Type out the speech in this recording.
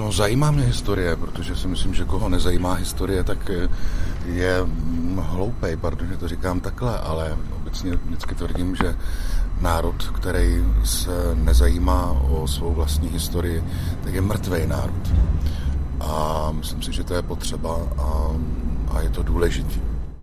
No zajímá mě historie, protože si myslím, že koho nezajímá historie, tak eh, je hloupej, pardon, že to říkám takhle, ale obecně vždycky tvrdím, že národ, který se nezajímá o svou vlastní historii, tak je mrtvý národ. A myslím si, že to je potřeba a, a je to důležité.